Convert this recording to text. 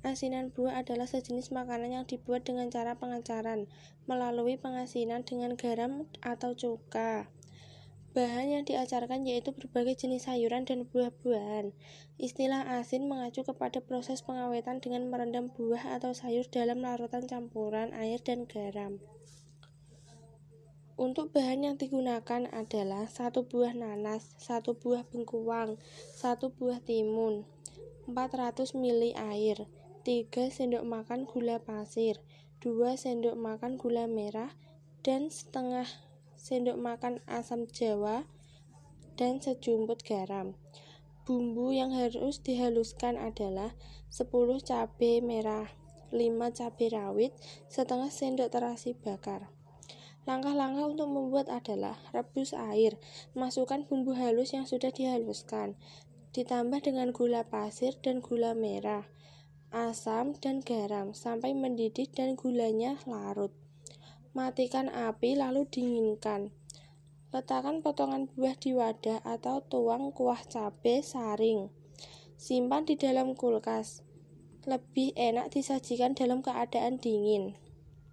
Asinan buah adalah sejenis makanan yang dibuat dengan cara pengacaran, melalui pengasinan dengan garam atau cuka. Bahan yang diacarkan yaitu berbagai jenis sayuran dan buah-buahan. Istilah asin mengacu kepada proses pengawetan dengan merendam buah atau sayur dalam larutan campuran air dan garam. Untuk bahan yang digunakan adalah satu buah nanas, satu buah bengkuang, satu buah timun, 400 ml air, 3 sendok makan gula pasir, 2 sendok makan gula merah, dan setengah sendok makan asam jawa, dan sejumput garam. Bumbu yang harus dihaluskan adalah 10 cabai merah, 5 cabai rawit, setengah sendok terasi bakar. Langkah-langkah untuk membuat adalah rebus air, masukkan bumbu halus yang sudah dihaluskan, ditambah dengan gula pasir dan gula merah, asam dan garam sampai mendidih dan gulanya larut. Matikan api lalu dinginkan. Letakkan potongan buah di wadah atau tuang kuah cabai saring. Simpan di dalam kulkas. Lebih enak disajikan dalam keadaan dingin.